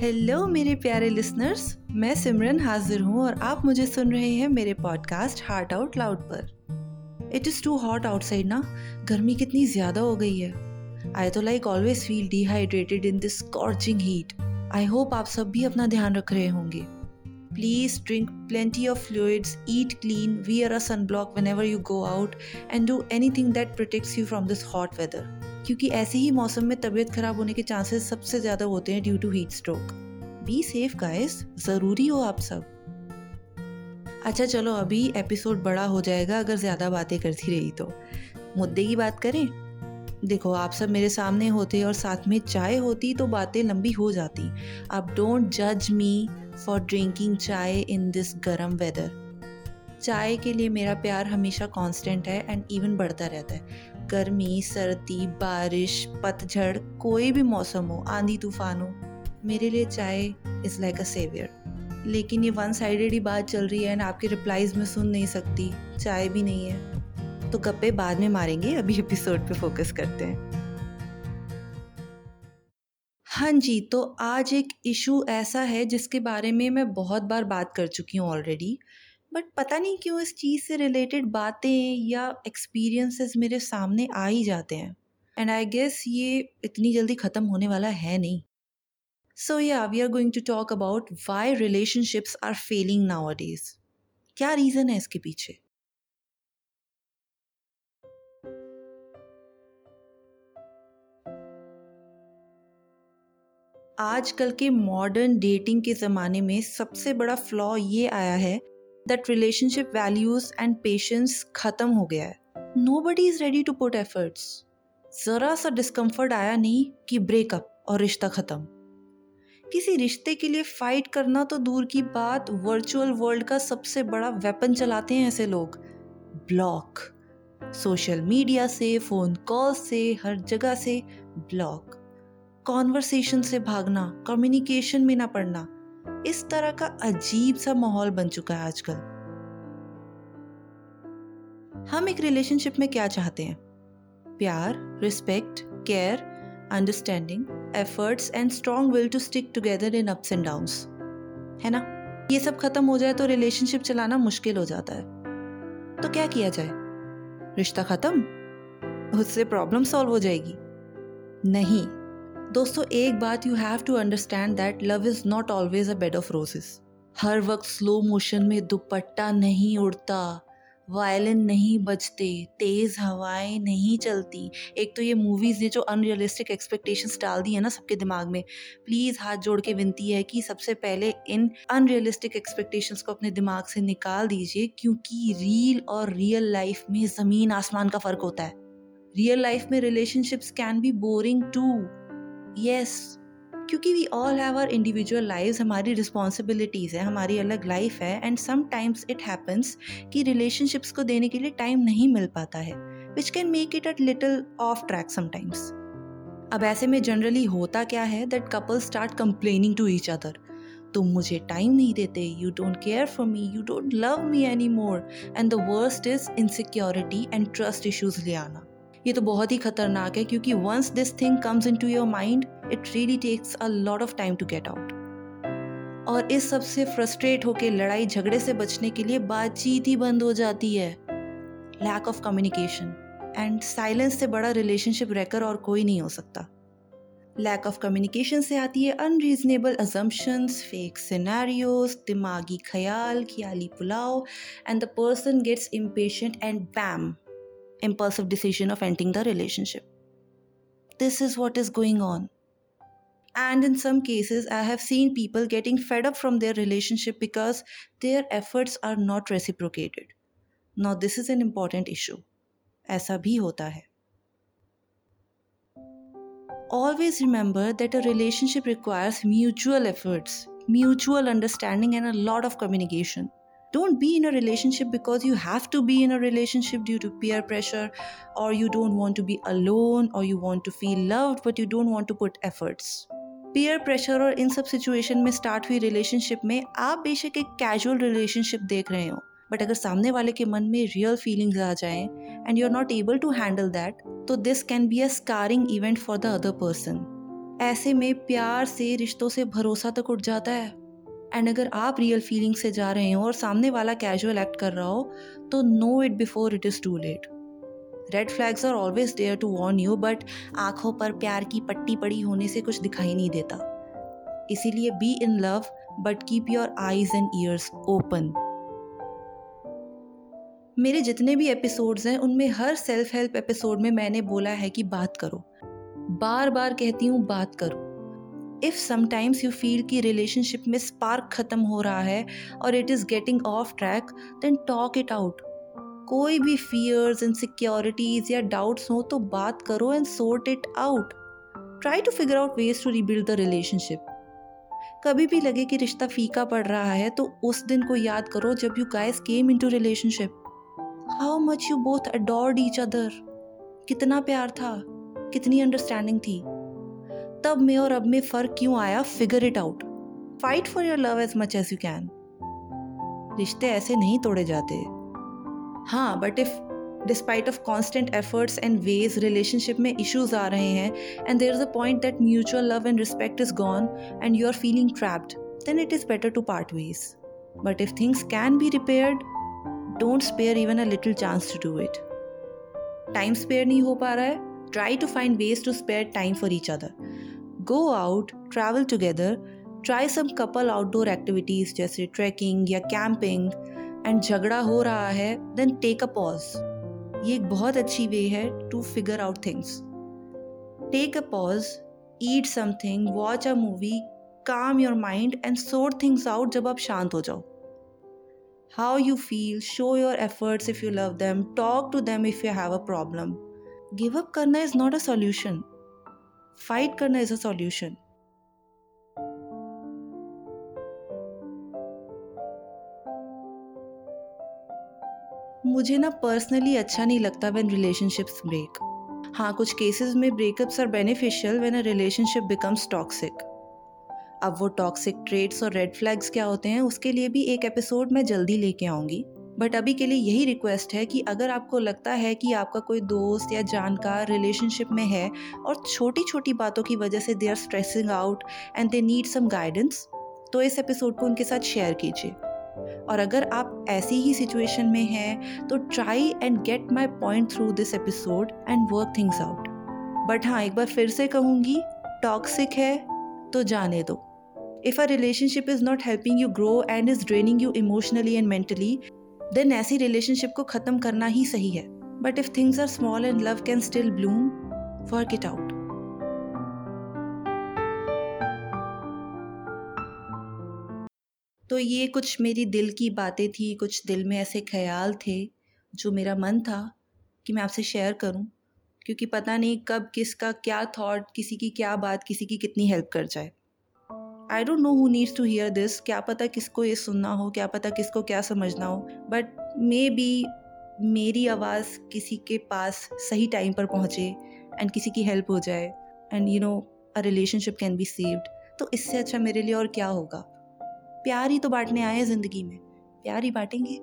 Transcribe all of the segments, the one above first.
Hello मेरे प्यारे listeners मैं सिमरन हाजिर हूँ और आप मुझे सुन रहे हैं मेरे पॉडकास्ट हार्ट आउट लाउड पर। It is too hot outside ना। गर्मी कितनी ज़्यादा हो गई है। आई तो like always feel dehydrated in this scorching heat I hope आप सब भी अपना ध्यान रख रहे होंगे। Please drink plenty of fluids eat clean we are a sunblock whenever you go out and do anything that protects you from this hot weather क्योंकि ऐसे ही मौसम में तबीयत खराब होने के चांसेस सबसे ज़्यादा होते हैं due to heat stroke be safe guys ज़रूरी हो आप सब. अच्छा चलो, अभी एपिसोड बड़ा हो जाएगा अगर ज़्यादा बातें करती रही तो। मुद्दे की बात करें? देखो, आप सब मेरे सामने होते और साथ में चाय होती तो बातें लंबी हो जाती। आप डोंट जज मी फॉर ड्रिंकिंग चाय इन दिस गर्म वेदर चाय के लिए मेरा प्यार हमेशा कांस्टेंट है एंड इवन बढ़ता रहता है। गर्मी, सर्दी, बारिश, पतझड़, कोई भी मौसम हो, आंधी, तूफ़ान हो, मेरे लिए चाय इज़ लाइक अ सेवियर लेकिन ये वन साइडेड ही बात चल रही है एंड आपके रिप्लाईज में सुन नहीं सकती। चाय भी नहीं है। तो गप्पे बाद में मारेंगे, अभी एपिसोड पे फोकस करते हैं। हाँ जी तो आज एक इशू ऐसा है जिसके बारे में मैं बहुत बार बात कर चुकी हूँ ऑलरेडी बट पता नहीं क्यों इस चीज़ से रिलेटेड बातें या एक्सपीरियंसेस मेरे सामने आ ही जाते हैं। एंड आई गेस ये इतनी जल्दी ख़त्म होने वाला है नहीं। सो या we are going to talk about why relationships are failing nowadays क्या रीज़न है इसके पीछे? आजकल के मॉडर्न डेटिंग के ज़माने में सबसे बड़ा फ्लॉ ये आया है that relationship values and patience खत्म हो गया है nobody is ready to put efforts ज़रा सा डिस्कम्फर्ट आया नहीं कि ब्रेकअप और रिश्ता ख़त्म किसी रिश्ते के लिए फाइट करना तो दूर की बात वर्चुअल वर्ल्ड का सबसे बड़ा वेपन चलाते हैं ऐसे लोग ब्लॉक सोशल मीडिया से फ़ोन कॉल से हर जगह से ब्लॉक कॉन्वर्सेशन से भागना कम्युनिकेशन में ना पढ़ना इस तरह का अजीब सा माहौल बन चुका है आजकल। हम एक रिलेशनशिप में क्या चाहते हैं? प्यार respect care understanding efforts and strong will to stick together in ups and downs है ना? ये सब खत्म हो जाए तो रिलेशनशिप चलाना मुश्किल हो जाता है। तो क्या किया जाए? रिश्ता खत्म? उससे प्रॉब्लम सॉल्व हो जाएगी। नहीं। दोस्तों, एक बात you have to understand that love is not always a bed of roses हर वक्त स्लो मोशन में दुपट्टा नहीं उड़ता वायलिन नहीं बजते, तेज़ हवाएँ नहीं चलती। एक तो ये मूवीज़ ने जो अनरियलिस्टिक एक्सपेक्टेशंस डाल दी है ना सबके दिमाग में। प्लीज़ हाथ जोड़ के विनती है कि सबसे पहले इन अनरियलिस्टिक एक्सपेक्टेशंस को अपने दिमाग से निकाल दीजिए, क्योंकि रील और रियल लाइफ में ज़मीन आसमान का फ़र्क होता है। रियल लाइफ में relationships can be boring too yes क्योंकि we all have our individual life हमारी रिस्पॉन्सिबिलिटीज़ है, हमारी अलग लाइफ है एंड समटाइम्स इट हैपन्स कि रिलेशनशिप्स को देने के लिए टाइम नहीं मिल पाता है which can make it a little off track sometimes अब ऐसे में जनरली होता क्या है that couple start complaining to each other तुम मुझे टाइम नहीं देते you don't care for me you don't love me any and the worst is insecurity and trust issues ले आना। ये तो बहुत ही खतरनाक है क्योंकि once this thing comes into your mind it really takes a lot of time to get out और इस सबसे फ्रस्ट्रेट होकर लड़ाई झगड़े से बचने के लिए बातचीत ही बंद हो जाती है। Lack of communication and silence से बड़ा रिलेशनशिप रेकर और कोई नहीं हो सकता। लैक ऑफ़ कम्युनिकेशन से आती है अनरीजनेबल अजम्पन्स फेक सिनेरियोज दिमागी ख्याल, ख्याली pulao and the person gets impatient and bam impulsive decision of ending the relationship. This is what is going on. And in some cases, I have seen people getting fed up from their relationship because their efforts are not reciprocated. Now, this is an important issue. ऐसा भी होता है Always remember that a relationship requires mutual efforts, mutual understanding, and a lot of communication. Don't be in a relationship because you have to be in a relationship due to peer pressure, or you don't want to be alone, or you want to feel loved but you don't want to put efforts. Peer pressure और इन सब situation में start हुई relationship में आप बेशक एक casual relationship देख रहे हो बट अगर सामने वाले के मन में रियल फीलिंग्स आ जाएँ and you are not able to handle that तो this can be a scaring event for the other person ऐसे में प्यार से रिश्तों से भरोसा तक उठ जाता है एंड अगर आप रियल फीलिंग से जा रहे हो और सामने वाला कैजुअल एक्ट कर रहा हो तो know it before it is too late red flags are always there to warn you but आँखों पर प्यार की पट्टी पड़ी होने से कुछ दिखाई नहीं देता। इसीलिए be in love but keep your eyes and ears open मेरे जितने भी एपिसोड्स हैं, उनमें हर सेल्फ हेल्प एपिसोड में मैंने बोला है कि बात करो। बार बार कहती हूँ, बात करो। इफ़ समटाइम्स यू फील कि रिलेशनशिप में स्पार्क ख़त्म हो रहा है और it is getting off track then talk it out कोई भी फियर्स इनसिक्योरिटीज़ या डाउट्स हो तो बात करो and sort it out try to figure out ways to rebuild the relationship कभी भी लगे कि रिश्ता फीका पड़ रहा है तो उस दिन को याद करो जब you guys came into relationship how much you both adored each other कितना प्यार था. कितनी अंडरस्टैंडिंग थी. तब में और अब में फ़र्क क्यों आया? Figure it out fight for your love as much as you can रिश्ते ऐसे नहीं तोड़े जाते। हाँ but if despite of constant efforts and ways relationship में इशूज आ रहे हैं and there is a point that mutual love and respect is gone and you are feeling trapped then it is better to part ways but if things can be repaired don't spare even a little chance to do it time spare नहीं हो पा रहा है। Try to find ways to spare time for each other go out travel together try some couple outdoor activities जैसे trekking या camping and झगड़ा हो रहा है देन टेक अ पॉज ये एक बहुत अच्छी वे है to figure out things take a pause eat something watch a movie calm your mind and sort things out जब आप शांत हो जाओ how you feel, show your efforts if you love them, talk to them if you have a problem. Give up karna is not a solution. Fight करना is a solution. मुझे ना personally अच्छा नहीं लगता व्हेन रिलेशनशिप्स ब्रेक हाँ कुछ cases में breakups are beneficial when a relationship becomes toxic अब वो टॉक्सिक ट्रेड्स और रेड फ्लैग्स क्या होते हैं, उसके लिए भी एक एपिसोड मैं जल्दी लेके आऊँगी. बट अभी के लिए यही रिक्वेस्ट है कि अगर आपको लगता है कि आपका कोई दोस्त या जानकार रिलेशनशिप में है और छोटी छोटी बातों की वजह से they are stressing out and they need some guidance तो इस एपिसोड को उनके साथ शेयर कीजिए। और अगर आप ऐसी ही सिचुएशन में हैं तो try and get my point through this episode and work things out but हाँ एक बार फिर से कहूँगी टॉक्सिक है तो जाने दो। If a relationship is not helping you grow and is draining you emotionally and mentally then ऐसी रिलेशनशिप को ख़त्म करना ही सही है। But if things are small and love can still bloom work it out तो ये कुछ मेरी दिल की बातें थी, कुछ दिल में ऐसे ख्याल थे, जो मेरा मन था कि मैं आपसे शेयर करूँ, क्योंकि पता नहीं कब किसका क्या थॉट किसी की क्या बात, किसी की कितनी हेल्प कर जाए। I don't know who needs to hear this क्या पता किसको ये सुनना हो, क्या पता किसको क्या समझना हो। बट मे बी मेरी आवाज़ किसी के पास सही टाइम पर पहुँचे एंड किसी की हेल्प हो जाए and you know a relationship can be saved तो इससे अच्छा मेरे लिए और क्या होगा? प्यार ही तो बांटने आए हैं ज़िंदगी में। प्यार ही बांटेंगे।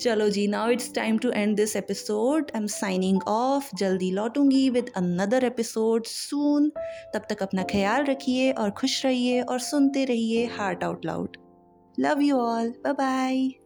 चलो जी now it's time to end this episode I am signing off जल्दी लौटूँगी विद अनदर एपिसोड सून तब तक अपना ख्याल रखिए और खुश रहिए और सुनते रहिए heart out loud love you all bye bye